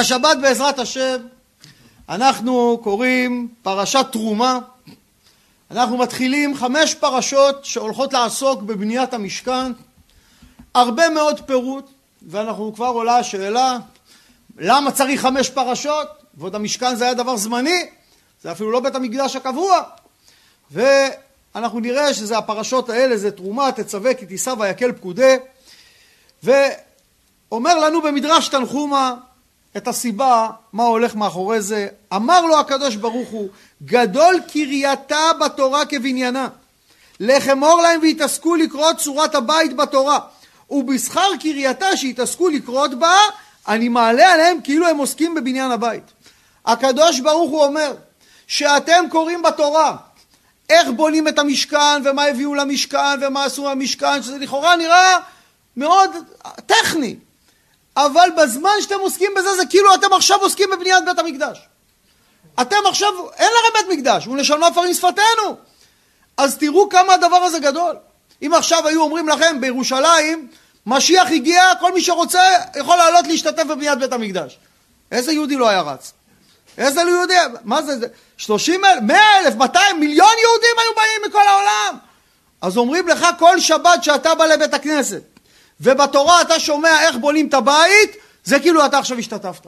השבת בעזרת השם אנחנו קוראים פרשת תרומה. אנחנו מתחילים חמש פרשות שהולכות לעסוק בבניית המשכן. הרבה מאוד פירוט ואנחנו כבר עולה השאלה למה צריך חמש פרשות? ועוד המשכן זה היה דבר זמני זה אפילו לא בית המקדש הקבוע. ואנחנו נראה שזה הפרשות האלה זה תרומה תצווה כי תישא ויקל פקודי. ואומר לנו במדרש תנחומה את הסיבה מה הולך מאחורי זה. אמר לו הקדוש ברוך הוא, גדול קרייתה בתורה כבניינה. לך אמור להם ויתעסקו לקרוא צורת הבית בתורה. ובשכר קרייתה שיתעסקו לקרות בה, אני מעלה עליהם כאילו הם עוסקים בבניין הבית. הקדוש ברוך הוא אומר, שאתם קוראים בתורה איך בונים את המשכן ומה הביאו למשכן ומה עשו למשכן, שזה לכאורה נראה מאוד טכני. אבל בזמן שאתם עוסקים בזה, זה כאילו אתם עכשיו עוסקים בבניית בית המקדש. אתם עכשיו, אין לכם בית מקדש, הוא נשמה פרים שפתנו. אז תראו כמה הדבר הזה גדול. אם עכשיו היו אומרים לכם בירושלים, משיח הגיע, כל מי שרוצה יכול לעלות להשתתף בבניית בית המקדש. איזה יהודי לא היה רץ? איזה יהודי? מה זה? שלושים אלף? מאה אלף? מאתיים? מיליון יהודים היו באים מכל העולם. אז אומרים לך כל שבת שאתה בא לבית הכנסת, ובתורה אתה שומע איך בונים את הבית, זה כאילו אתה עכשיו השתתפת.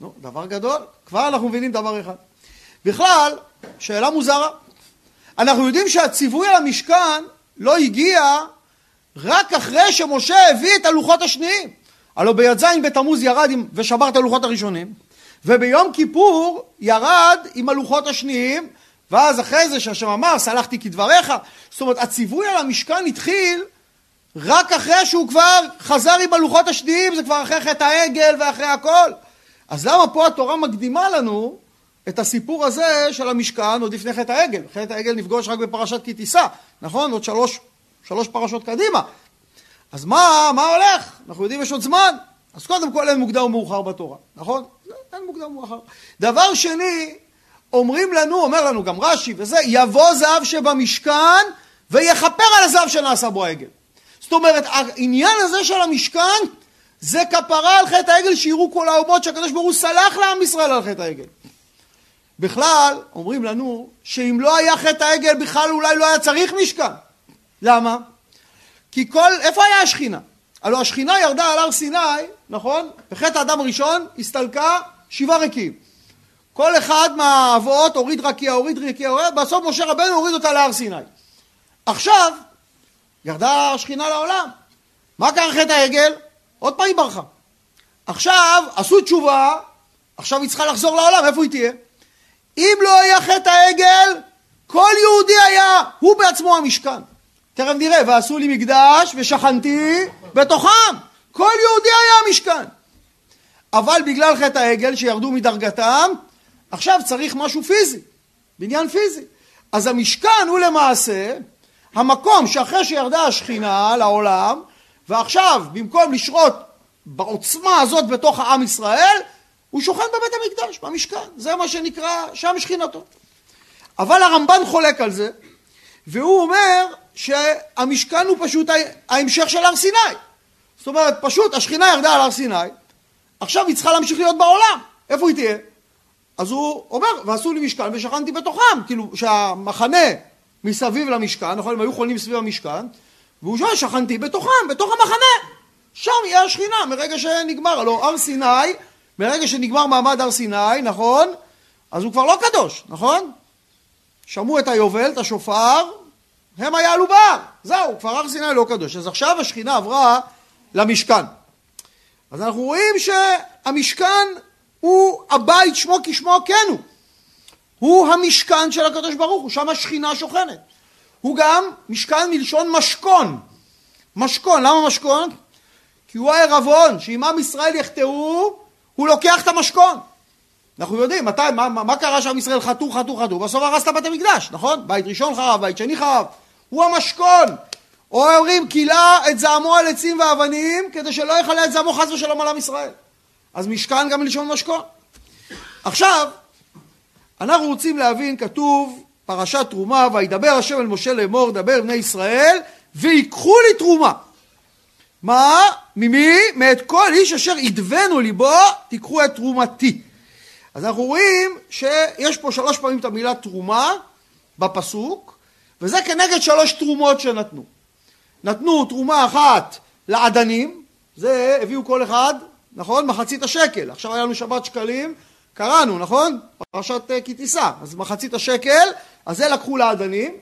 נו, דבר גדול, כבר אנחנו מבינים דבר אחד. בכלל, שאלה מוזרה. אנחנו יודעים שהציווי על המשכן לא הגיע רק אחרי שמשה הביא את הלוחות השניים. הלוא בי"ז בתמוז ירד עם, ושבר את הלוחות הראשונים, וביום כיפור ירד עם הלוחות השניים, ואז אחרי זה שהשם אמר, סלחתי כדבריך. זאת אומרת, הציווי על המשכן התחיל רק אחרי שהוא כבר חזר עם הלוחות השניים, זה כבר אחרי חטא העגל ואחרי הכל. אז למה פה התורה מקדימה לנו את הסיפור הזה של המשכן עוד לפני חטא העגל? חטא העגל נפגוש רק בפרשת כי תישא, נכון? עוד שלוש, שלוש פרשות קדימה. אז מה, מה הולך? אנחנו יודעים יש עוד זמן. אז קודם כל אין מוקדם ומאוחר בתורה, נכון? אין מוקדם ומאוחר. דבר שני, אומרים לנו, אומר לנו גם רש"י וזה, יבוא זהב שבמשכן ויכפר על הזהב שנעשה בו העגל. זאת אומרת, העניין הזה של המשכן זה כפרה על חטא העגל שיראו כל האומות שהקדוש ברוך הוא סלח לעם ישראל על חטא העגל. בכלל, אומרים לנו שאם לא היה חטא העגל בכלל אולי לא היה צריך משכן. למה? כי כל, איפה היה השכינה? הלוא השכינה ירדה על הר סיני, נכון? בחטא האדם הראשון הסתלקה שבעה ריקים. כל אחד מהאבות הוריד רקיע, הוריד רקיע, בסוף משה רבנו הוריד אותה להר סיני. עכשיו, ירדה השכינה לעולם. מה קרה חטא העגל? עוד פעם היא ברחה. עכשיו עשו תשובה, עכשיו היא צריכה לחזור לעולם, איפה היא תהיה? אם לא היה חטא העגל, כל יהודי היה, הוא בעצמו המשכן. תכף נראה, ועשו לי מקדש ושכנתי בתוכם. כל יהודי היה המשכן. אבל בגלל חטא העגל שירדו מדרגתם, עכשיו צריך משהו פיזי, בניין פיזי. אז המשכן הוא למעשה המקום שאחרי שירדה השכינה לעולם, ועכשיו במקום לשרות בעוצמה הזאת בתוך העם ישראל, הוא שוכן בבית המקדש, במשכן, זה מה שנקרא שם שכינתו. אבל הרמב"ן חולק על זה, והוא אומר שהמשכן הוא פשוט ההמשך של הר סיני. זאת אומרת, פשוט השכינה ירדה על הר סיני, עכשיו היא צריכה להמשיך להיות בעולם. איפה היא תהיה? אז הוא אומר, ועשו לי משכן ושכנתי בתוכם, כאילו שהמחנה מסביב למשכן, נכון? הם היו חונים סביב המשכן, והוא שואל, שכנתי בתוכם, בתוך המחנה. שם יהיה השכינה, מרגע שנגמר. הלוא הר סיני, מרגע שנגמר מעמד הר סיני, נכון? אז הוא כבר לא קדוש, נכון? שמעו את היובל, את השופר, הם היעלו בהר. זהו, כבר הר סיני לא קדוש. אז עכשיו השכינה עברה למשכן. אז אנחנו רואים שהמשכן הוא הבית שמו כשמו כן הוא. הוא המשכן של הקדוש ברוך הוא, שם השכינה שוכנת. הוא גם משכן מלשון משכון. משכון, למה משכון? כי הוא הערבון, שאם עם ישראל יחטאו, הוא לוקח את המשכון. אנחנו יודעים, מתי, מה, מה, מה קרה שעם ישראל חטאו, חטאו, חטאו? בסוף הרס את בית המקדש, נכון? בית ראשון חרב, בית שני חרב. הוא המשכון. או אומרים, כילה את זעמו על עצים ואבנים, כדי שלא יכלה את זעמו חס ושלום על עם ישראל. אז משכן גם מלשון משכון. עכשיו, אנחנו רוצים להבין, כתוב פרשת תרומה, וידבר השם אל משה לאמור, דבר בני ישראל, ויקחו לי תרומה. מה? ממי? מאת כל איש אשר ידבנו ליבו, תיקחו את תרומתי. אז אנחנו רואים שיש פה שלוש פעמים את המילה תרומה בפסוק, וזה כנגד שלוש תרומות שנתנו. נתנו תרומה אחת לעדנים, זה הביאו כל אחד, נכון? מחצית השקל. עכשיו היה לנו שבת שקלים, קראנו, נכון? פרשת אה, כי תישא. אז מחצית השקל, אז זה לקחו לעדנים.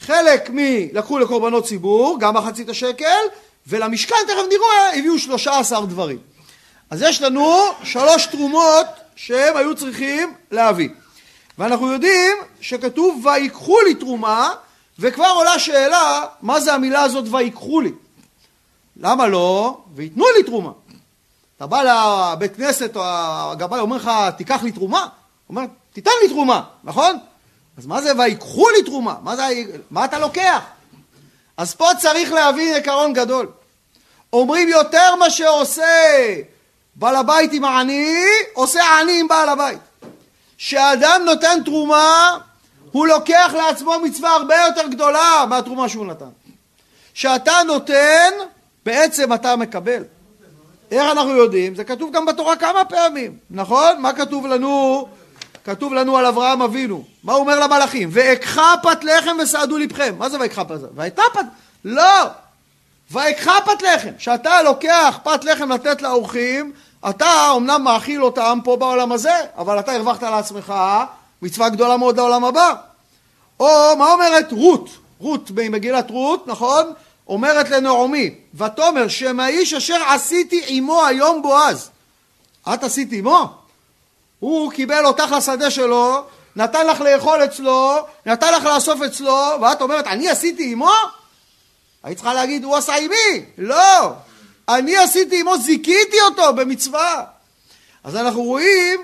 חלק מ... לקחו לקורבנות ציבור, גם מחצית השקל, ולמשכן, תכף נראה, הביאו שלושה עשר דברים. אז יש לנו שלוש תרומות שהם היו צריכים להביא. ואנחנו יודעים שכתוב ויקחו לי תרומה, וכבר עולה שאלה, מה זה המילה הזאת ויקחו לי? למה לא? וייתנו לי תרומה. אתה בא לבית כנסת, או הגבאי אומר לך, תיקח לי תרומה? הוא אומר, תיתן לי תרומה, נכון? אז מה זה ויקחו לי תרומה? מה, זה, מה אתה לוקח? אז פה צריך להבין עקרון גדול. אומרים יותר מה שעושה בעל הבית עם העני, עושה העני עם בעל הבית. כשאדם נותן תרומה, הוא לוקח לעצמו מצווה הרבה יותר גדולה מהתרומה שהוא נתן. כשאתה נותן, בעצם אתה מקבל. איך אנחנו יודעים? זה כתוב גם בתורה כמה פעמים, נכון? מה כתוב לנו? כתוב לנו על אברהם אבינו. מה הוא אומר למלאכים? ואקחה פת לחם וסעדו לבכם. מה זה ואקחה פת? והייתה פת... לא! ואקחה פת לחם. כשאתה לוקח פת לחם לתת לאורחים, אתה אמנם מאכיל אותם פה בעולם הזה, אבל אתה הרווחת לעצמך מצווה גדולה מאוד לעולם הבא. או מה אומרת רות? רות במגילת רות, נכון? אומרת לנעמי, ותאמר שם האיש אשר עשיתי עמו היום בועז. את עשית עמו? הוא קיבל אותך לשדה שלו, נתן לך לאכול אצלו, נתן לך לאסוף אצלו, ואת אומרת, אני עשיתי עמו? היית צריכה להגיד, הוא עשה עמי. לא, אני עשיתי עמו, זיכיתי אותו במצווה. אז אנחנו רואים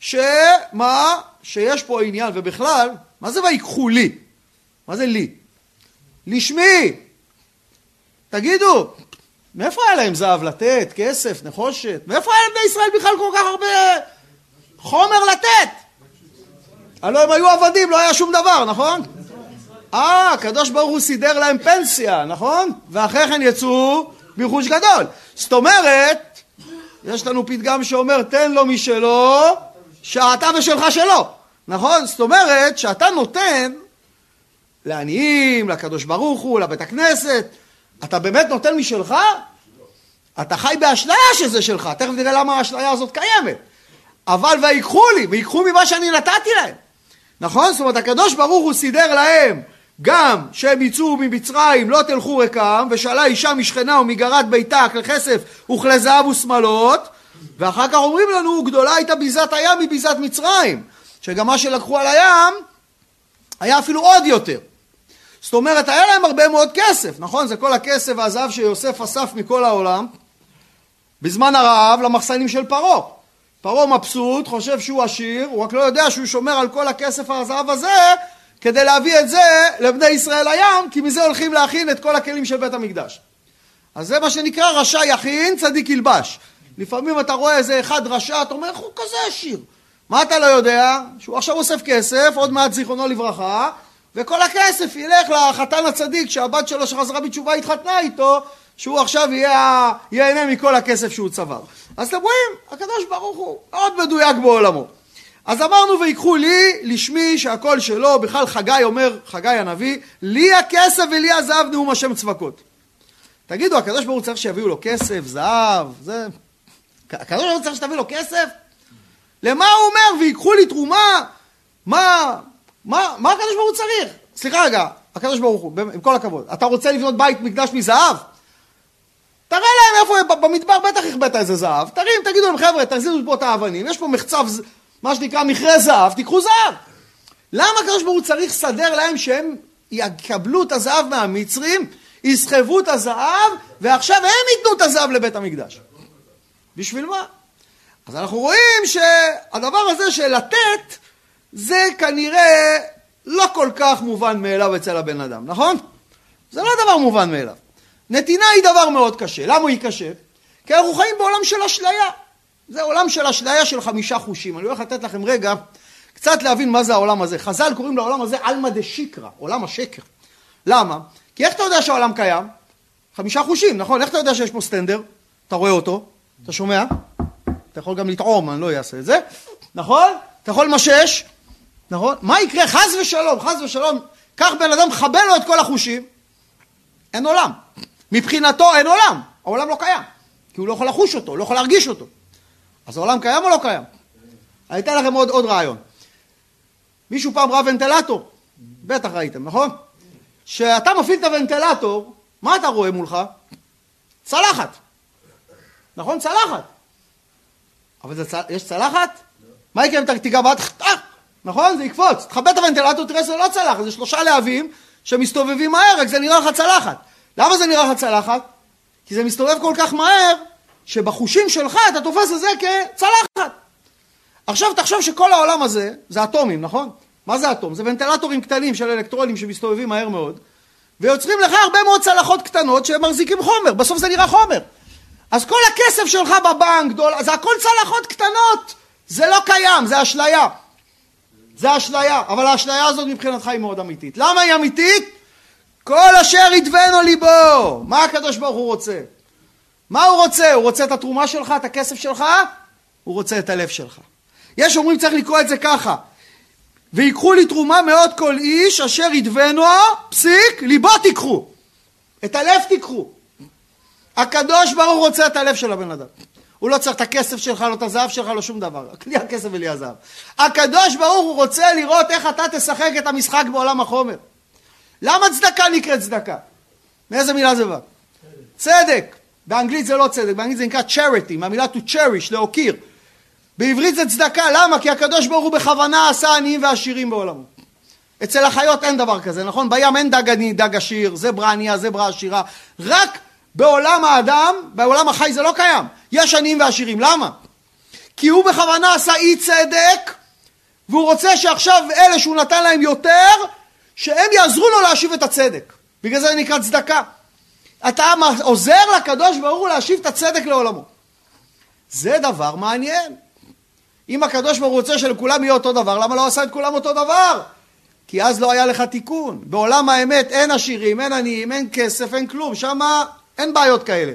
שמה? שיש פה עניין, ובכלל, מה זה ויקחו לי? מה זה לי? לשמי. תגידו, מאיפה היה להם זהב לתת, כסף, נחושת? מאיפה היה לבני ישראל בכלל כל כך הרבה חומר לתת? הלוא הם היו עבדים, לא היה שום דבר, נכון? אה, הקדוש ברוך הוא סידר להם פנסיה, נכון? ואחרי כן יצאו ברכוש גדול. זאת אומרת, יש לנו פתגם שאומר, תן לו משלו, שאתה ושלך שלו, נכון? זאת אומרת, שאתה נותן לעניים, לקדוש ברוך הוא, לבית הכנסת, אתה באמת נותן משלך? אתה חי באשליה שזה שלך, תכף נראה למה האשליה הזאת קיימת. אבל ויקחו לי, ויקחו ממה שאני נתתי להם. נכון? זאת אומרת, הקדוש ברוך הוא סידר להם גם שהם יצאו ממצרים לא תלכו ריקם, ושאלה אישה משכנה ומגרת ביתה כלי כסף וכלי זהב ושמלות, ואחר כך אומרים לנו, גדולה הייתה ביזת הים מביזת מצרים, שגם מה שלקחו על הים היה אפילו עוד יותר. זאת אומרת, היה להם הרבה מאוד כסף, נכון? זה כל הכסף והזהב שיוסף אסף מכל העולם בזמן הרעב למחסנים של פרעה. פרעה מבסוט, חושב שהוא עשיר, הוא רק לא יודע שהוא שומר על כל הכסף והזהב הזה כדי להביא את זה לבני ישראל הים, כי מזה הולכים להכין את כל הכלים של בית המקדש. אז זה מה שנקרא רשע יכין, צדיק ילבש. לפעמים אתה רואה איזה אחד רשע, אתה אומר, איך הוא כזה עשיר? מה אתה לא יודע? שהוא עכשיו אוסף כסף, עוד מעט זיכרונו לברכה, וכל הכסף ילך לחתן הצדיק שהבת שלו שחזרה בתשובה התחתנה איתו, שהוא עכשיו יהיה, ייהנה מכל הכסף שהוא צבר. אז אתם רואים, הקדוש ברוך הוא מאוד מדויק בעולמו. אז אמרנו ויקחו לי, לשמי שהכל שלו, בכלל חגי אומר, חגי הנביא, לי הכסף ולי הזהב נאום השם צבקות. תגידו, הקדוש ברוך הוא צריך שיביאו לו כסף, זהב, זה... הקדוש ברוך הוא צריך שתביא לו כסף? למה הוא אומר, ויקחו לי תרומה? מה, מה, מה הקדוש ברוך הוא צריך? סליחה רגע, הקדוש ברוך הוא, עם כל הכבוד, אתה רוצה לבנות בית מקדש מזהב? תראה להם איפה, במדבר בטח הכבאת איזה זהב, תרים, תגידו להם חבר'ה, תחזירו פה את האבנים, יש פה מחצב, מה שנקרא מכרה זהב, תיקחו זהב. למה הקדוש ברוך הוא צריך לסדר להם שהם יקבלו את הזהב מהמצרים, יסחבו את הזהב, ועכשיו הם ייתנו את הזהב לבית המקדש? בשביל מה? אז אנחנו רואים שהדבר הזה של לתת, זה כנראה לא כל כך מובן מאליו אצל הבן אדם, נכון? זה לא דבר מובן מאליו. נתינה היא דבר מאוד קשה. למה היא קשה? כי אנחנו חיים בעולם של אשליה. זה עולם של אשליה של חמישה חושים. אני הולך לתת לכם רגע קצת להבין מה זה העולם הזה. חז"ל קוראים לעולם הזה עלמא דשיקרא, עולם השקר. למה? כי איך אתה יודע שהעולם קיים? חמישה חושים, נכון? איך אתה יודע שיש פה סטנדר? אתה רואה אותו, אתה שומע? אתה יכול גם לטעום, אני לא אעשה את זה, נכון? אתה יכול למשש, נכון? מה יקרה? חס ושלום, חס ושלום, קח בן אדם, חבל לו את כל החושים, אין עולם. מבחינתו אין עולם, העולם לא קיים, כי הוא לא יכול לחוש אותו, לא יכול להרגיש אותו. אז העולם קיים או לא קיים? אני אתן לכם עוד, עוד רעיון. מישהו פעם ראה ונטלטור? בטח ראיתם, נכון? כשאתה מפעיל את הוונטלטור, מה אתה רואה מולך? צלחת. נכון? צלחת. אבל צל... יש צלחת? לא. מה יקרה אם אתה תיגע בעד? נכון? זה יקפוץ. תכבד את הוונטלטור, תראה שזה לא צלחת, זה שלושה להבים שמסתובבים מהר, רק זה נראה לך צלחת. למה זה נראה לך צלחת? כי זה מסתובב כל כך מהר, שבחושים שלך אתה תופס את זה כצלחת. עכשיו תחשוב שכל העולם הזה זה אטומים, נכון? מה זה אטום? זה ונטלטורים קטנים של אלקטרונים שמסתובבים מהר מאוד, ויוצרים לך הרבה מאוד צלחות קטנות שהם מחזיקים חומר, בסוף זה נראה חומר. אז כל הכסף שלך בבנק, דול, זה הכל צלחות קטנות, זה לא קיים, זה אשליה. זה אשליה, אבל האשליה הזאת מבחינתך היא מאוד אמיתית. למה היא אמיתית? כל אשר ידבנו ליבו. מה הקדוש ברוך הוא רוצה? מה הוא רוצה? הוא רוצה את התרומה שלך, את הכסף שלך? הוא רוצה את הלב שלך. יש אומרים צריך לקרוא את זה ככה ויקחו לי תרומה מאוד כל איש אשר ידבנו פסיק ליבו תיקחו את הלב תיקחו הקדוש ברוך רוצה את הלב של הבן אדם הוא לא צריך את הכסף שלך, לא את הזהב שלך, לא שום דבר. לי הכסף ולי הזהב. הקדוש ברוך הוא רוצה לראות איך אתה תשחק את המשחק בעולם החומר. למה צדקה נקראת צדקה? מאיזה מילה זה בא? צדק. באנגלית זה לא צדק, באנגלית זה נקרא charity, מהמילה to cherish, להוקיר. בעברית זה צדקה, למה? כי הקדוש ברוך הוא בכוונה עשה עניים ועשירים בעולמו. אצל החיות אין דבר כזה, נכון? בים אין דג עני, דג עשיר, זברה ענייה, זברה עשירה. רק בעולם האדם, בעולם החי זה לא קיים. יש עניים ועשירים. למה? כי הוא בכוונה עשה אי צדק, והוא רוצה שעכשיו אלה שהוא נתן להם יותר, שהם יעזרו לו להשיב את הצדק. בגלל זה נקרא צדקה. אתה עוזר לקדוש ברוך הוא להשיב את הצדק לעולמו. זה דבר מעניין. אם הקדוש ברוך הוא רוצה שלכולם יהיה אותו דבר, למה לא עשה את כולם אותו דבר? כי אז לא היה לך תיקון. בעולם האמת אין עשירים, אין עניים, אין כסף, אין כלום, שם אין בעיות כאלה.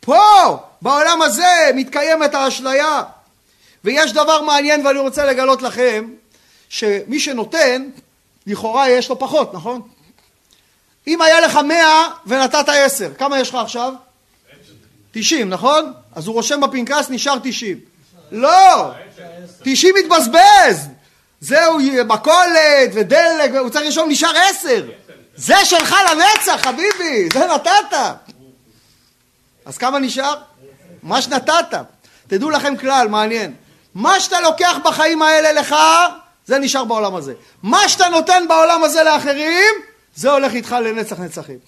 פה, בעולם הזה, מתקיימת האשליה. ויש דבר מעניין ואני רוצה לגלות לכם, שמי שנותן, לכאורה יש לו פחות, נכון? אם היה לך מאה ונתת עשר, כמה יש לך עכשיו? תשעים, נכון? אז הוא רושם בפנקס, נשאר תשעים. לא! תשעים מתבזבז! זהו מכולת ודלק, הוא צריך לרשום נשאר עשר! זה שלך לנצח, חביבי! זה נתת! אז כמה נשאר? מה שנתת. תדעו לכם כלל מעניין. מה שאתה לוקח בחיים האלה לך, זה נשאר בעולם הזה. מה שאתה נותן בעולם הזה לאחרים, זה הולך איתך לנצח נצחים.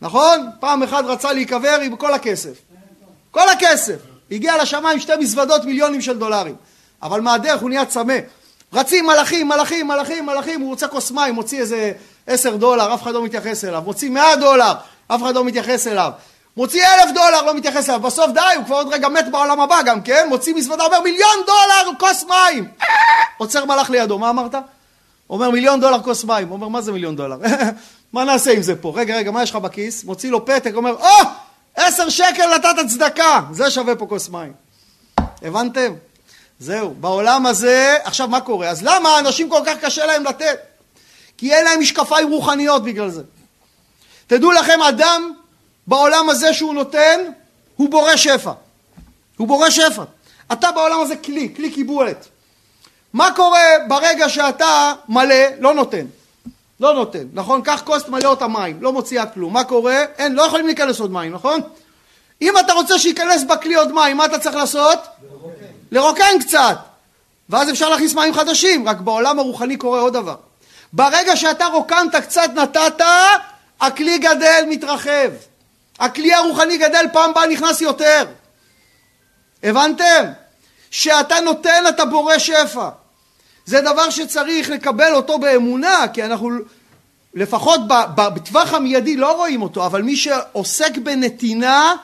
נכון? פעם אחד רצה להיקבר עם כל הכסף. כל הכסף. הגיע לשמיים שתי מזוודות מיליונים של דולרים. אבל מהדרך הוא נהיה צמא. רצים מלאכים, מלאכים, מלאכים, מלאכים, הוא רוצה כוס מים, מוציא איזה עשר דולר, אף אחד לא מתייחס אליו. מוציא מאה דולר, אף אחד לא מתייחס אליו. מוציא אלף דולר, לא מתייחס אליו. בסוף די, הוא כבר עוד רגע מת בעולם הבא גם, כן? מוציא מזוודה, אומר מיליון דולר, כוס מים. עוצר מלאך לידו, מה אמרת? אומר מיליון דולר כוס מים. אומר, מה זה מיליון דולר? מה נעשה עם זה פה? רגע, רגע, מה יש לך בכיס? מוציא לו פתק, אומר, או! Oh, עשר שקל נתת צדקה, זה שווה פה כוס מים. הבנתם? זהו, בעולם הזה, עכשיו מה קורה? אז למה אנשים כל כך קשה להם לתת? כי אין להם משקפיים רוחניות בגלל זה. תדעו לכם, אדם בעולם הזה שהוא נותן, הוא בורא שפע. הוא בורא שפע. אתה בעולם הזה כלי, כלי קיבולת. מה קורה ברגע שאתה מלא, לא נותן? לא נותן, נכון? קח כוס, תמלא אותה מים, לא מוציאה כלום. מה קורה? אין, לא יכולים להיכנס עוד מים, נכון? אם אתה רוצה שייכנס בכלי עוד מים, מה אתה צריך לעשות? לרוקן. לרוקן קצת. ואז אפשר להכניס מים חדשים, רק בעולם הרוחני קורה עוד דבר. ברגע שאתה רוקנת קצת נתת, הכלי גדל, מתרחב. הכלי הרוחני גדל, פעם באה נכנס יותר. הבנתם? שאתה נותן אתה בורא שפע. זה דבר שצריך לקבל אותו באמונה, כי אנחנו לפחות בטווח המיידי לא רואים אותו, אבל מי שעוסק בנתינה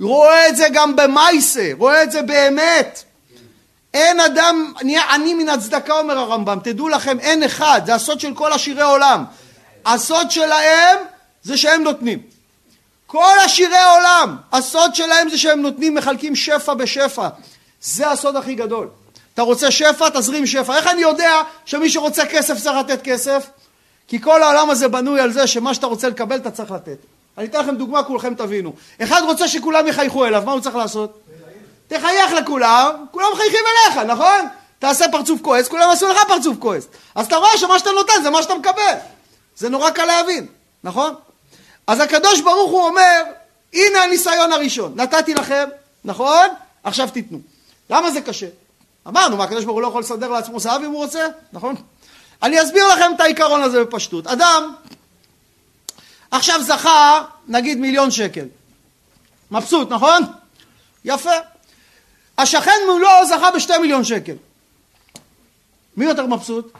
רואה את זה גם במייסה, רואה את זה באמת. אין אדם נהיה עני מן הצדקה אומר הרמב"ם, תדעו לכם אין אחד, זה הסוד של כל עשירי עולם. הסוד שלהם זה שהם נותנים. כל עשירי העולם, הסוד שלהם זה שהם נותנים, מחלקים שפע בשפע. זה הסוד הכי גדול. אתה רוצה שפע, תזרים שפע. איך אני יודע שמי שרוצה כסף צריך לתת כסף? כי כל העולם הזה בנוי על זה שמה שאתה רוצה לקבל אתה צריך לתת. אני אתן לכם דוגמה, כולכם תבינו. אחד רוצה שכולם יחייכו אליו, מה הוא צריך לעשות? תחייך לכולם, כולם מחייכים אליך, נכון? תעשה פרצוף כועס, כולם יעשו לך פרצוף כועס. אז אתה רואה שמה שאתה נותן זה מה שאתה מקבל. זה נורא קל להבין, נכון? אז הקדוש ברוך הוא אומר, הנה הניסיון הראשון, נתתי לכם, נכון? עכשיו תיתנו. למה זה קשה? אמרנו, מה הקדוש ברוך הוא לא יכול לסדר לעצמו זהב אם הוא רוצה, נכון? אני אסביר לכם את העיקרון הזה בפשטות. אדם עכשיו זכה נגיד מיליון שקל. מבסוט, נכון? יפה. השכן מולו זכה בשתי מיליון שקל. מי יותר מבסוט?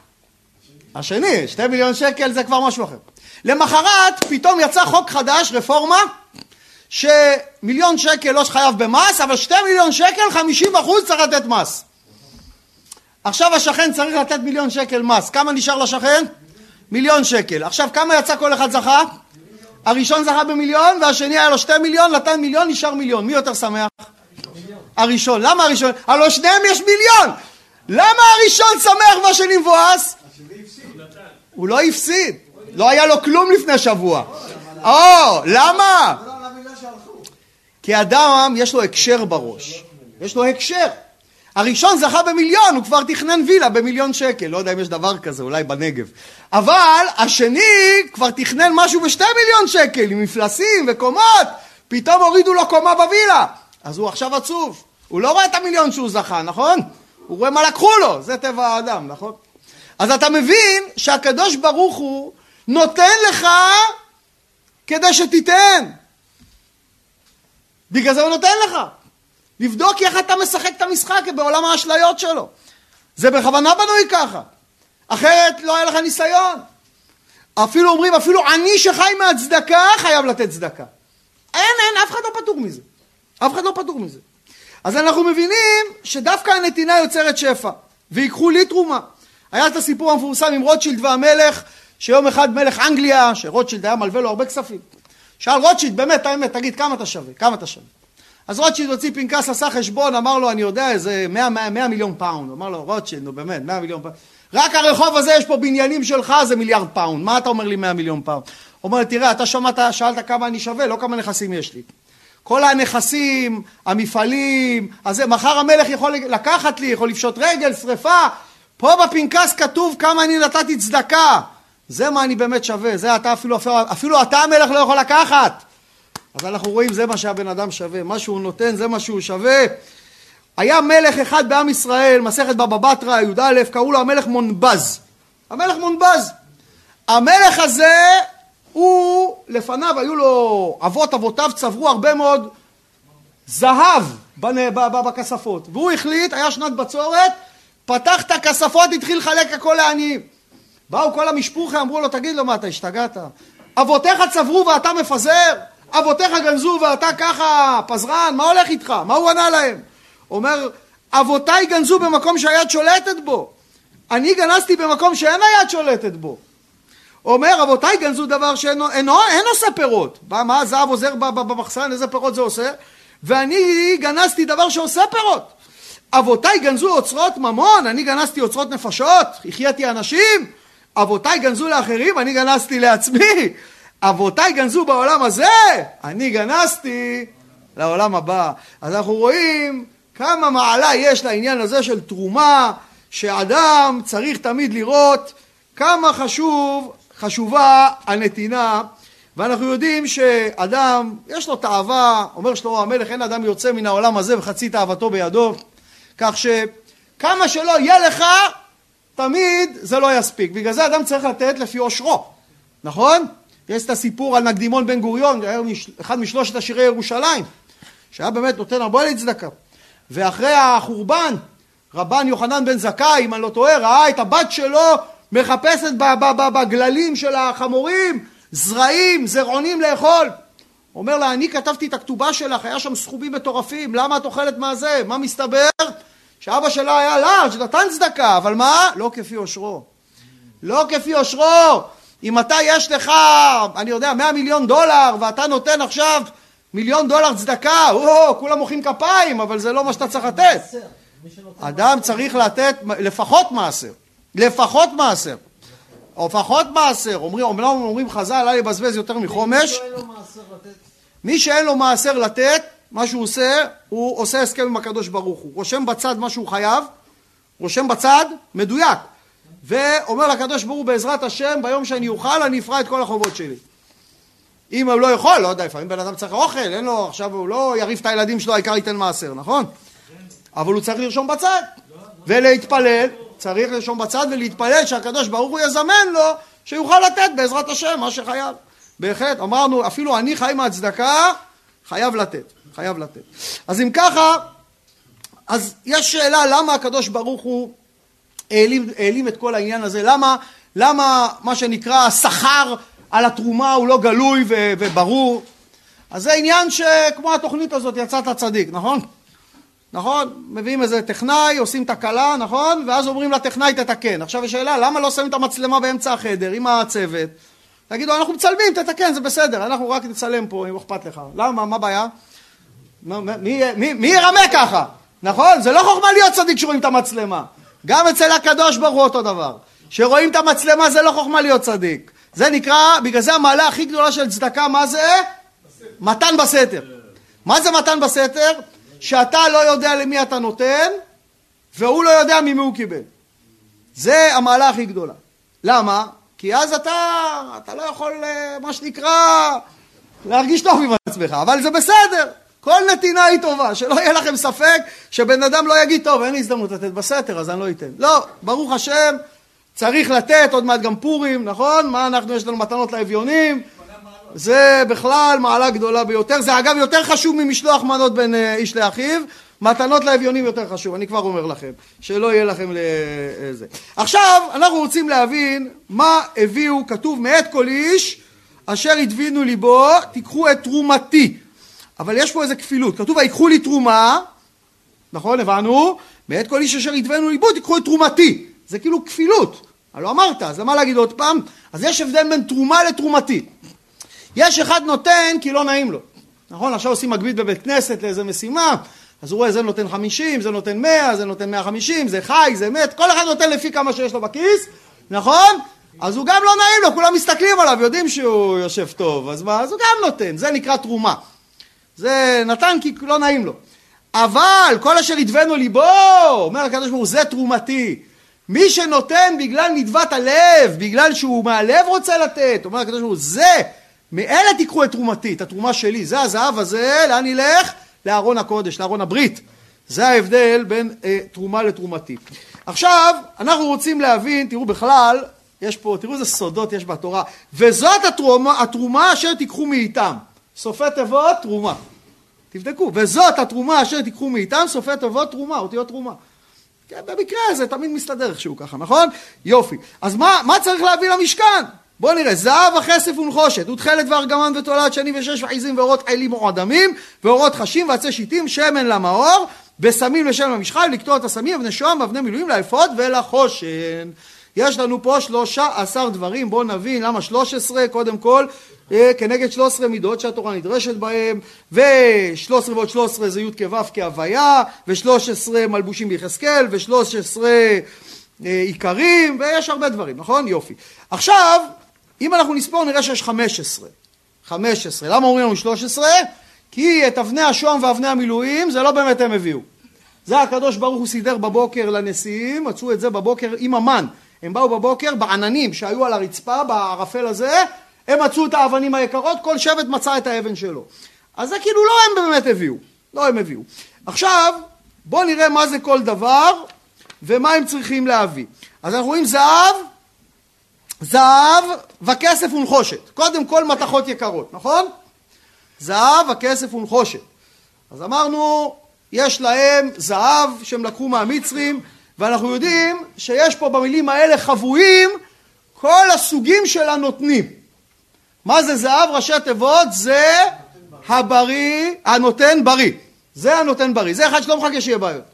השני, שתי מיליון שקל זה כבר משהו אחר. למחרת פתאום יצא חוק חדש, רפורמה, שמיליון שקל לא חייב במס, אבל שתי מיליון שקל, חמישים אחוז צריך לתת מס. עכשיו השכן צריך לתת מיליון שקל מס. כמה נשאר לשכן? מיליון שקל. עכשיו כמה יצא כל אחד זכה? הראשון זכה במיליון והשני היה לו שתי מיליון, נתן מיליון, נשאר מיליון. מי יותר שמח? הראשון. למה הראשון? הלוא שניהם יש מיליון! למה הראשון שמח והשני מבואס? הוא לא הפסיד. לא היה לו כלום לפני שבוע. או, למה? כי אדם יש לו הקשר בראש. יש לו הקשר. הראשון זכה במיליון, הוא כבר תכנן וילה במיליון שקל, לא יודע אם יש דבר כזה, אולי בנגב. אבל השני כבר תכנן משהו בשתי מיליון שקל, עם מפלסים וקומות, פתאום הורידו לו קומה בווילה. אז הוא עכשיו עצוב. הוא לא רואה את המיליון שהוא זכה, נכון? הוא רואה מה לקחו לו, זה טבע האדם, נכון? אז אתה מבין שהקדוש ברוך הוא נותן לך כדי שתיתן. בגלל זה הוא נותן לך. לבדוק איך אתה משחק את המשחק בעולם האשליות שלו. זה בכוונה בנוי ככה. אחרת לא היה לך ניסיון. אפילו אומרים, אפילו עני שחי מהצדקה חייב לתת צדקה. אין, אין, אף אחד לא פטור מזה. אף אחד לא פטור מזה. אז אנחנו מבינים שדווקא הנתינה יוצרת שפע, ויקחו לי תרומה. היה את הסיפור המפורסם עם רוטשילד והמלך, שיום אחד מלך אנגליה, שרוטשילד היה מלווה לו הרבה כספים. שאל רוטשילד, באמת, האמת, תגיד, כמה אתה שווה? כמה אתה שווה? אז רוטשילד הוציא פנקס, עשה חשבון, אמר לו, אני יודע, איזה 100, 100, 100 מיליון פאונד. אמר לו, רוטשילד, נו באמת, 100 מיליון פאונד. רק הרחוב הזה, יש פה בניינים שלך, זה מיליארד פאונד. מה אתה אומר לי 100 מיליון פאונד? הוא אומר, תראה, אתה שמעת, שאלת כמה אני שווה, לא כמה נכסים יש לי. כל הנכסים, המפעלים, אז מחר המלך יכול לקחת לי, יכול לפשוט רגל, שרפה. פה בפנקס כתוב כמה אני נתתי צדקה. זה מה אני באמת שווה, זה אתה אפילו, אפילו, אפילו אתה המלך לא יכול לקחת. אז אנחנו רואים זה מה שהבן אדם שווה, מה שהוא נותן זה מה שהוא שווה. היה מלך אחד בעם ישראל, מסכת בבא בתרא, י"א, קראו לו המלך מונבז. המלך מונבז. המלך הזה, הוא, לפניו היו לו, אבות אבותיו צברו הרבה מאוד זהב בכספות. והוא החליט, היה שנת בצורת, פתח את הכספות, התחיל לחלק הכל לעניים. באו כל המשפוחי, אמרו לו, תגיד לו, מה, אתה השתגעת? אבותיך צברו ואתה מפזר? אבותיך גנזו ואתה ככה פזרן? מה הולך איתך? מה הוא ענה להם? אומר, אבותיי גנזו במקום שהיד שולטת בו. אני גנזתי במקום שאין היד שולטת בו. אומר, אבותיי גנזו דבר שאינו אינו, אין עושה פירות. מה, מה הזהב עוזר במחסן, איזה פירות זה עושה? ואני גנזתי דבר שעושה פירות. אבותיי גנזו אוצרות ממון, אני גנזתי אוצרות נפשות, החייתי אנשים. אבותיי גנזו לאחרים, אני גנזתי לעצמי. אבותיי גנזו בעולם הזה, אני גנזתי לעולם הבא. אז אנחנו רואים כמה מעלה יש לעניין הזה של תרומה, שאדם צריך תמיד לראות כמה חשוב, חשובה הנתינה, ואנחנו יודעים שאדם, יש לו תאווה, אומר שלמה המלך, אין אדם יוצא מן העולם הזה וחצי תאוותו בידו, כך שכמה שלא יהיה לך, תמיד זה לא יספיק. בגלל זה אדם צריך לתת לפי עושרו, נכון? יש את הסיפור על נקדימון בן גוריון, אחד משלושת עשירי ירושלים, שהיה באמת נותן הרבה לצדקה. ואחרי החורבן, רבן יוחנן בן זכאי, אם אני לא טועה, ראה את הבת שלו מחפשת בגללים של החמורים זרעים, זרעונים לאכול. אומר לה, אני כתבתי את הכתובה שלך, היה שם סכומים מטורפים, למה את אוכלת מהזה? מה מסתבר? שאבא שלה היה לארג', נתן צדקה, אבל מה? לא כפי עושרו. לא כפי עושרו. אם אתה יש לך, אני יודע, 100 מיליון דולר, ואתה נותן עכשיו מיליון דולר צדקה, או, כולם מוחאים כפיים, אבל זה לא מה שאתה צריך לתת. אדם צריך לתת לפחות מעשר. לפחות מעשר. או לפחות מעשר. אומרים, אומרים, אומרים חז"ל, אל יבזבז יותר מחומש. מי שאין לו מעשר לתת, מה שהוא עושה, הוא עושה הסכם עם הקדוש ברוך הוא. רושם בצד מה שהוא חייב, רושם בצד, מדויק. ואומר לקדוש ברוך הוא בעזרת השם, ביום שאני אוכל אני אפרע את כל החובות שלי. אם הוא לא יכול, לא יודע, לפעמים בן אדם צריך אוכל, אין לו, עכשיו הוא לא יריב את הילדים שלו, העיקר ייתן מעשר, נכון? אבל הוא צריך לרשום בצד ולהתפלל, צריך לרשום בצד ולהתפלל שהקדוש ברוך הוא יזמן לו שיוכל לתת בעזרת השם מה שחייב. בהחלט, אמרנו, אפילו אני חי מהצדקה, חייב לתת, חייב לתת. אז אם ככה, אז יש שאלה למה הקדוש ברוך הוא העלים, העלים את כל העניין הזה, למה, למה מה שנקרא השכר על התרומה הוא לא גלוי ו, וברור, אז זה עניין שכמו התוכנית הזאת יצאת צדיק, נכון? נכון? מביאים איזה טכנאי, עושים תקלה, נכון? ואז אומרים לטכנאי תתקן. עכשיו השאלה, למה לא שמים את המצלמה באמצע החדר עם הצוות? תגידו, אנחנו מצלמים, תתקן, זה בסדר, אנחנו רק נצלם פה, אם אכפת לך. למה? מה הבעיה? מי, מי, מי ירמה ככה? נכון? זה לא חוכמה להיות צדיק שרואים את המצלמה. גם אצל הקדוש ברוך הוא אותו דבר. שרואים את המצלמה זה לא חוכמה להיות צדיק. זה נקרא, בגלל זה המעלה הכי גדולה של צדקה, מה זה? בסתר. מתן בסתר. מה זה מתן בסתר? שאתה לא יודע למי אתה נותן, והוא לא יודע ממי הוא קיבל. זה המעלה הכי גדולה. למה? כי אז אתה, אתה לא יכול, אה, מה שנקרא, להרגיש טוב עם עצמך, אבל זה בסדר. כל נתינה היא טובה, שלא יהיה לכם ספק שבן אדם לא יגיד, טוב, אין לי הזדמנות לתת בסתר, אז אני לא אתן. לא, ברוך השם, צריך לתת, עוד מעט גם פורים, נכון? מה אנחנו, יש לנו מתנות לאביונים, זה בכלל מעלה גדולה ביותר, זה אגב יותר חשוב ממשלוח מנות בין אה, איש לאחיו, מתנות לאביונים יותר חשוב, אני כבר אומר לכם, שלא יהיה לכם לזה. עכשיו, אנחנו רוצים להבין מה הביאו, כתוב מאת כל איש אשר הדבינו ליבו, תיקחו את תרומתי. אבל יש פה איזה כפילות, כתוב ויקחו לי תרומה, נכון, הבנו? מאת כל איש אשר הדבנו ליבו, תיקחו את תרומתי. זה כאילו כפילות. הלא אמרת, אז למה להגיד עוד פעם? אז יש הבדל בין תרומה לתרומתי. יש אחד נותן כי לא נעים לו. נכון? עכשיו עושים מגבית בבית כנסת לאיזה משימה, אז הוא רואה זה נותן 50, זה נותן 100, זה נותן 150, זה חי, זה מת, כל אחד נותן לפי כמה שיש לו בכיס, נכון? אז הוא גם לא נעים לו, כולם מסתכלים עליו, יודעים שהוא יושב טוב, אז מה? אז הוא גם נותן, זה נקרא תרומה. זה נתן כי לא נעים לו. אבל כל אשר ידבנו ליבו, אומר הקדוש ברוך הוא, זה תרומתי. מי שנותן בגלל נדבת הלב, בגלל שהוא מהלב רוצה לתת, אומר הקדוש ברוך הוא, זה, מאלה תיקחו את תרומתי, את התרומה שלי, זה הזהב הזה, לאן ילך? לארון הקודש, לארון הברית. זה ההבדל בין אה, תרומה לתרומתי. עכשיו, אנחנו רוצים להבין, תראו בכלל, יש פה, תראו איזה סודות יש בתורה, וזאת התרומה, התרומה אשר תיקחו מאיתם. סופי תיבות, תרומה. תבדקו, וזאת התרומה אשר תיקחו מאיתם, סופי תיבות, תרומה, אותיות תרומה. כן, במקרה הזה תמיד מסתדר איכשהו ככה, נכון? יופי. אז מה, מה צריך להביא למשכן? בואו נראה, זהב וכסף ונחושת, ותכלת וארגמן ותולעת שני ושש וחיזים ואורות חילים או אדמים, ואורות חשים ועצי שיטים, שמן למאור, וסמים לשם המשחל, לקטוע את הסמים, אבני שוהם ואבני מילואים לאפוד ולחושן. יש לנו פה שלושה עשר דברים, בואו נבין למה שלוש עשרה, קודם כל, אה, כנגד שלוש עשרה מידות שהתורה נדרשת בהם, ושלוש עשרה ועוד שלוש עשרה זה י' כו' כהוויה, ושלוש עשרה מלבושים ביחזקאל, ושלוש עשרה אה, עיקרים, ויש הרבה דברים, נכון? יופי. עכשיו, אם אנחנו נספור נראה שיש חמש עשרה. חמש עשרה. למה אומרים לנו שלוש עשרה? כי את אבני השוהם ואבני המילואים זה לא באמת הם הביאו. זה הקדוש ברוך הוא סידר בבוקר לנשיאים, מצאו את זה בבוקר עם המן. הם באו בבוקר בעננים שהיו על הרצפה, בערפל הזה, הם מצאו את האבנים היקרות, כל שבט מצא את האבן שלו. אז זה כאילו לא הם באמת הביאו, לא הם הביאו. עכשיו, בואו נראה מה זה כל דבר ומה הם צריכים להביא. אז אנחנו רואים זהב, זהב וכסף ונחושת. קודם כל מתכות יקרות, נכון? זהב, וכסף ונחושת. אז אמרנו, יש להם זהב שהם לקחו מהמצרים, ואנחנו יודעים שיש פה במילים האלה חבויים כל הסוגים של הנותנים. מה זה זהב? ראשי תיבות זה הבריא, הנותן בריא. זה הנותן בריא. זה אחד שלא מחכה שיהיה בעיות.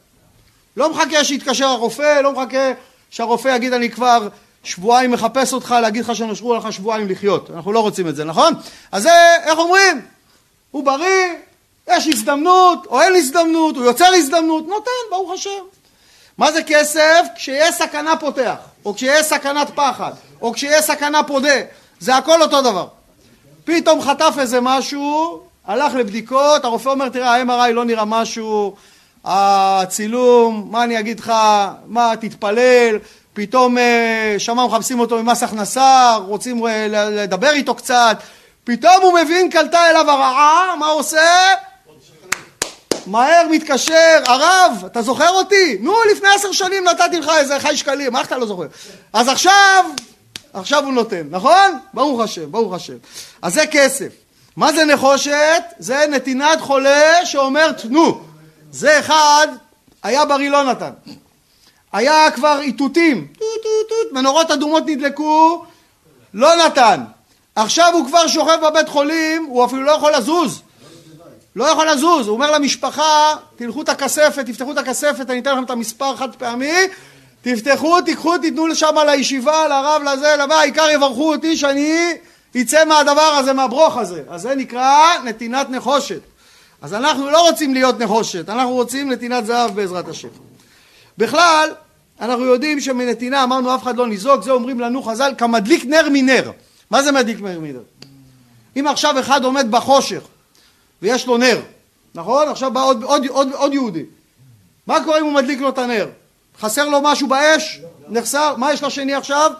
לא מחכה שיתקשר הרופא, לא מחכה שהרופא יגיד אני כבר שבועיים מחפש אותך להגיד לך שנשרו לך שבועיים לחיות. אנחנו לא רוצים את זה, נכון? אז זה, איך אומרים? הוא בריא, יש הזדמנות, או אין הזדמנות, הוא יוצר הזדמנות, נותן, ברוך השם. מה זה כסף? כשיש סכנה פותח, או כשיש סכנת פחד, או כשיש סכנה פודה. זה הכל אותו דבר. פתאום חטף איזה משהו, הלך לבדיקות, הרופא אומר, תראה, ה-MRI לא נראה משהו, הצילום, מה אני אגיד לך, מה, תתפלל, פתאום אה, שמה מחפשים אותו ממס הכנסה, רוצים אה, לדבר איתו קצת, פתאום הוא מבין, קלטה אליו הרעה, מה הוא עושה? מהר מתקשר, הרב, אתה זוכר אותי? נו, לפני עשר שנים נתתי לך איזה חי שקלים, איך אתה לא זוכר? אז עכשיו, עכשיו הוא נותן, נכון? ברוך השם, ברוך השם. אז זה כסף. מה זה נחושת? זה נתינת חולה שאומר תנו. זה אחד, היה בריא לא נתן. היה כבר איתותים, מנורות אדומות נדלקו, לא נתן. עכשיו הוא כבר שוכב בבית חולים, הוא אפילו לא יכול לזוז. לא יכול לזוז, הוא אומר למשפחה, תלכו את הכספת, תפתחו את הכספת, אני אתן לכם את המספר חד פעמי, תפתחו, תיקחו, תיתנו לשם לישיבה, לרב, לזה, לבא, העיקר יברכו אותי שאני יצא מהדבר הזה, מהברוך הזה. אז זה נקרא נתינת נחושת. אז אנחנו לא רוצים להיות נחושת, אנחנו רוצים נתינת זהב בעזרת השם. בכלל, אנחנו יודעים שמנתינה, אמרנו אף אחד לא ניזוק, זה אומרים לנו חז"ל, כמדליק נר מנר. מה זה מדליק נר מנר? אם עכשיו אחד עומד בחושך ויש לו נר, נכון? עכשיו בא עוד, עוד, עוד, עוד יהודי. מה קורה אם הוא מדליק לו את הנר? חסר לו משהו באש? נחסר? מה יש לשני עכשיו?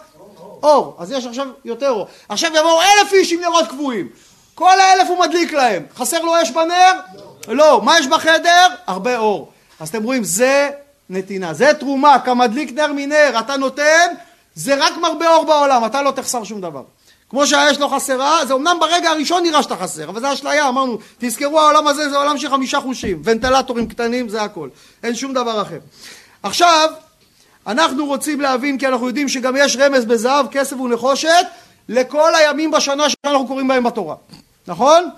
אור. אז יש עכשיו יותר אור. עכשיו יבואו אלף איש עם נרות קבועים. כל האלף הוא מדליק להם. חסר לו אש בנר? לא. מה יש בחדר? הרבה אור. אז אתם רואים, זה נתינה. זה תרומה. כמדליק נר מנר, אתה נותן, זה רק מרבה אור בעולם, אתה לא תחסר שום דבר. כמו שהאש לא חסרה, זה אמנם ברגע הראשון נראה שאתה חסר, אבל זה אשליה, אמרנו, תזכרו העולם הזה זה עולם של חמישה חושים, ונטלטורים קטנים זה הכל, אין שום דבר אחר. עכשיו, אנחנו רוצים להבין, כי אנחנו יודעים שגם יש רמז בזהב, כסף ונחושת, לכל הימים בשנה שאנחנו קוראים בהם בתורה, נכון?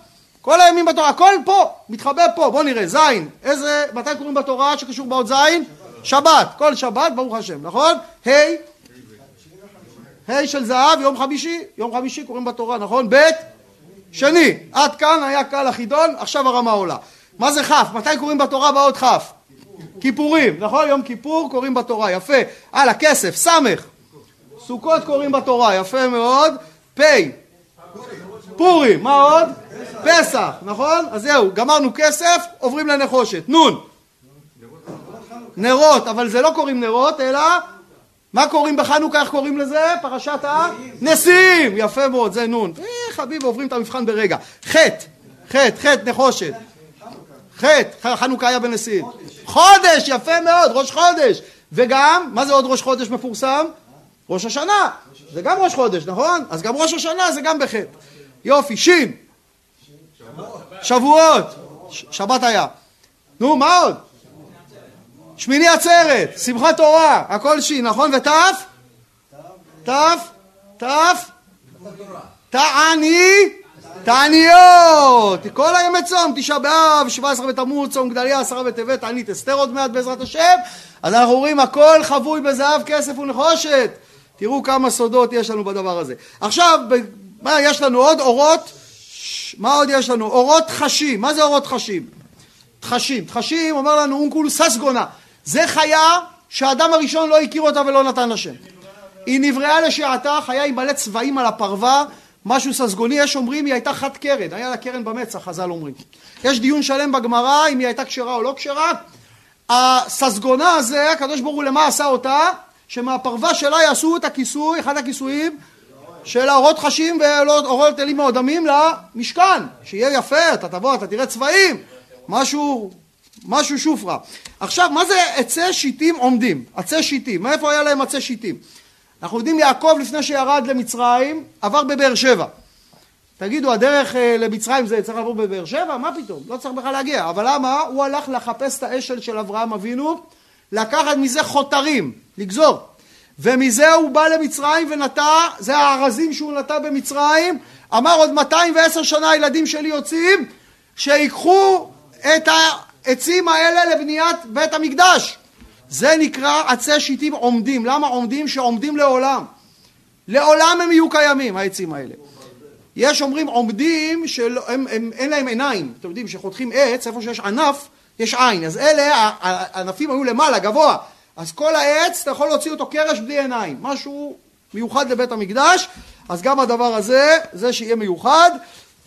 כל הימים בתורה, הכל פה, מתחבא פה, בואו נראה, זין, איזה, מתי קוראים בתורה שקשור באות זין? שבת, כל שבת, ברוך השם, נכון? ה' hey, ה' של זהב, יום חמישי, יום חמישי קוראים בתורה, נכון? ב' שני, עד כאן היה קל החידון, עכשיו הרמה עולה. מה זה כ'? מתי קוראים בתורה באות כ'? כיפורים, נכון? יום כיפור קוראים בתורה, יפה. הלאה, כסף, ס', סוכות קוראים בתורה, יפה מאוד. פ', פורים, מה עוד? פסח, נכון? אז זהו, גמרנו כסף, עוברים לנחושת. נ' נרות, אבל זה לא קוראים נרות, אלא מה קוראים בחנוכה, איך קוראים לזה? פרשת הנשיאים, יפה מאוד, זה נון. אה, חביב, עוברים את המבחן ברגע. חטא, חטא, חטא, נחושת. חטא, חנוכה היה בנשיאים. חודש, יפה מאוד, ראש חודש. וגם, מה זה עוד ראש חודש מפורסם? ראש השנה. זה גם ראש חודש, נכון? אז גם ראש השנה זה גם בחטא. יופי, שין. שבועות. שבת היה. נו, מה עוד? שמיני עצרת, שמחת תורה, הכל שין, נכון? ות'? ת'? ת'? תעני? תעניות! כל הימי צום, תשעה באב, שבע עשרה בתמוז, צום גדליה, עשרה בטבת, תענית אסתר עוד מעט בעזרת השם, אז אנחנו רואים הכל חבוי בזהב, כסף ונחושת. תראו כמה סודות יש לנו בדבר הזה. עכשיו, מה יש לנו עוד? אורות? מה עוד יש לנו? אורות חשים. מה זה אורות חשים? תחשים. תחשים אומר לנו אונקולוס ססגונה. זה חיה שהאדם הראשון לא הכיר אותה ולא נתן לשם. היא נבראה לשעתה, חיה עם מלא צבעים על הפרווה, משהו ססגוני, יש אומרים היא הייתה חד קרן, היה לה קרן במצח, חז"ל אומרים. יש דיון שלם בגמרא אם היא הייתה כשרה או לא כשרה. הססגונה הזה, הקדוש ברוך הוא למה עשה אותה? שמהפרווה שלה יעשו את הכיסוי, אחד הכיסויים של האורות חשים ואורות אלים מאודמים למשכן, שיהיה יפה, אתה תבוא, אתה תראה צבעים, משהו משהו שופרה. עכשיו, מה זה עצי שיטים עומדים? עצי שיטים. מאיפה היה להם עצי שיטים? אנחנו יודעים יעקב לפני שירד למצרים, עבר בבאר שבע. תגידו, הדרך אה, למצרים זה צריך לעבור בבאר שבע? מה פתאום? לא צריך בכלל להגיע. אבל למה? הוא הלך לחפש את האשל של אברהם אבינו, לקחת מזה חותרים, לגזור. ומזה הוא בא למצרים ונטע, זה הארזים שהוא נטע במצרים, אמר עוד 210 שנה הילדים שלי יוצאים, שיקחו את ה... העצים האלה לבניית בית המקדש. זה נקרא עצי שיטים עומדים. למה עומדים? שעומדים לעולם. לעולם הם יהיו קיימים, העצים האלה. יש אומרים עומדים שאין להם עיניים, אתם יודעים שחותכים עץ, איפה שיש ענף, יש עין, אז אלה, הענפים היו למעלה, גבוה, אז כל העץ, אתה יכול להוציא אותו קרש בלי עיניים, משהו מיוחד לבית המקדש, אז גם הדבר הזה, זה שיהיה מיוחד,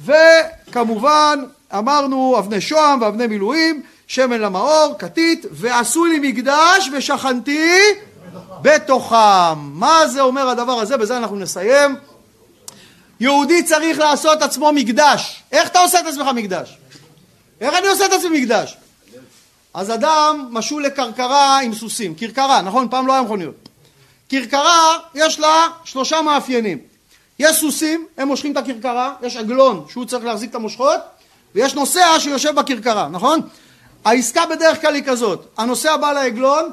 וכמובן אמרנו אבני שוהם ואבני מילואים, שמן למאור, כתית, ועשו לי מקדש ושכנתי בתוכם. מה זה אומר הדבר הזה? בזה אנחנו נסיים. יהודי צריך לעשות עצמו מקדש. איך אתה עושה את עצמך מקדש? איך אני עושה את עצמי מקדש? אז אדם משול לכרכרה עם סוסים. כרכרה, נכון? פעם לא היה מכוניות. כרכרה, יש לה שלושה מאפיינים. יש סוסים, הם מושכים את הכרכרה, יש עגלון שהוא צריך להחזיק את המושכות, ויש נוסע שיושב בכרכרה, נכון? העסקה בדרך כלל היא כזאת, הנוסע בא לעגלון,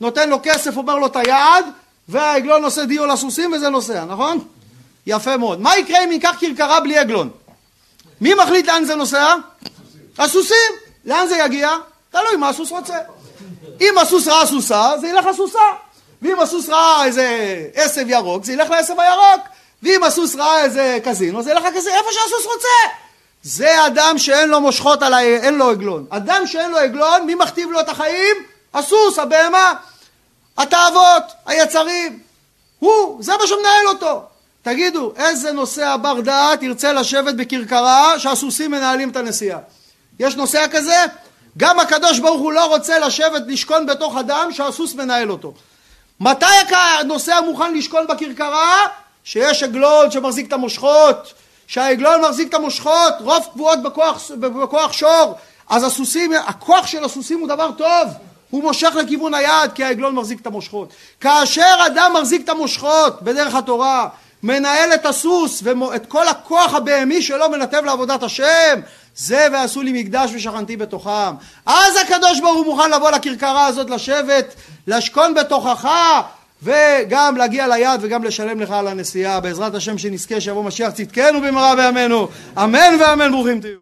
נותן לו כסף, אומר לו את היעד, והעגלון עושה דיו לסוסים וזה נוסע, נכון? יפה מאוד. מה יקרה אם ניקח כרכרה בלי עגלון? מי מחליט לאן זה נוסע? הסוסים. לאן זה יגיע? תלוי מה הסוס רוצה. אם הסוס ראה סוסה, זה ילך לסוסה. ואם הסוס ראה איזה עשב ירוק, זה ילך לעשב הירוק. ואם הסוס ראה איזה קזינו, זה ילך לקזינו, איפה שהסוס רוצה. זה אדם שאין לו מושכות על ה... אין לו עגלון. אדם שאין לו עגלון, מי מכתיב לו את החיים? הסוס, הבהמה, התאוות, היצרים. הוא, זה מה שמנהל אותו. תגידו, איזה נוסע בר דעת ירצה לשבת בכרכרה שהסוסים מנהלים את הנסיעה? יש נוסע כזה? גם הקדוש ברוך הוא לא רוצה לשבת, לשכון בתוך אדם שהסוס מנהל אותו. מתי הנוסע מוכן לשכון בכרכרה? שיש עגלון שמחזיק את המושכות, שהעגלון מחזיק את המושכות, רוב קבועות בכוח, בכוח שור, אז הסוסים, הכוח של הסוסים הוא דבר טוב, הוא מושך לכיוון היד כי העגלון מחזיק את המושכות. כאשר אדם מחזיק את המושכות בדרך התורה, מנהל את הסוס ואת כל הכוח הבהמי שלו מנתב לעבודת השם, זה ועשו לי מקדש ושכנתי בתוכם. אז הקדוש ברוך הוא מוכן לבוא לכרכרה הזאת לשבת, לשכון בתוכך וגם להגיע ליעד וגם לשלם לך על הנסיעה. בעזרת השם שנזכה שיבוא משיח צדקנו במהרה בימינו. אמן ואמן ברוכים תהיו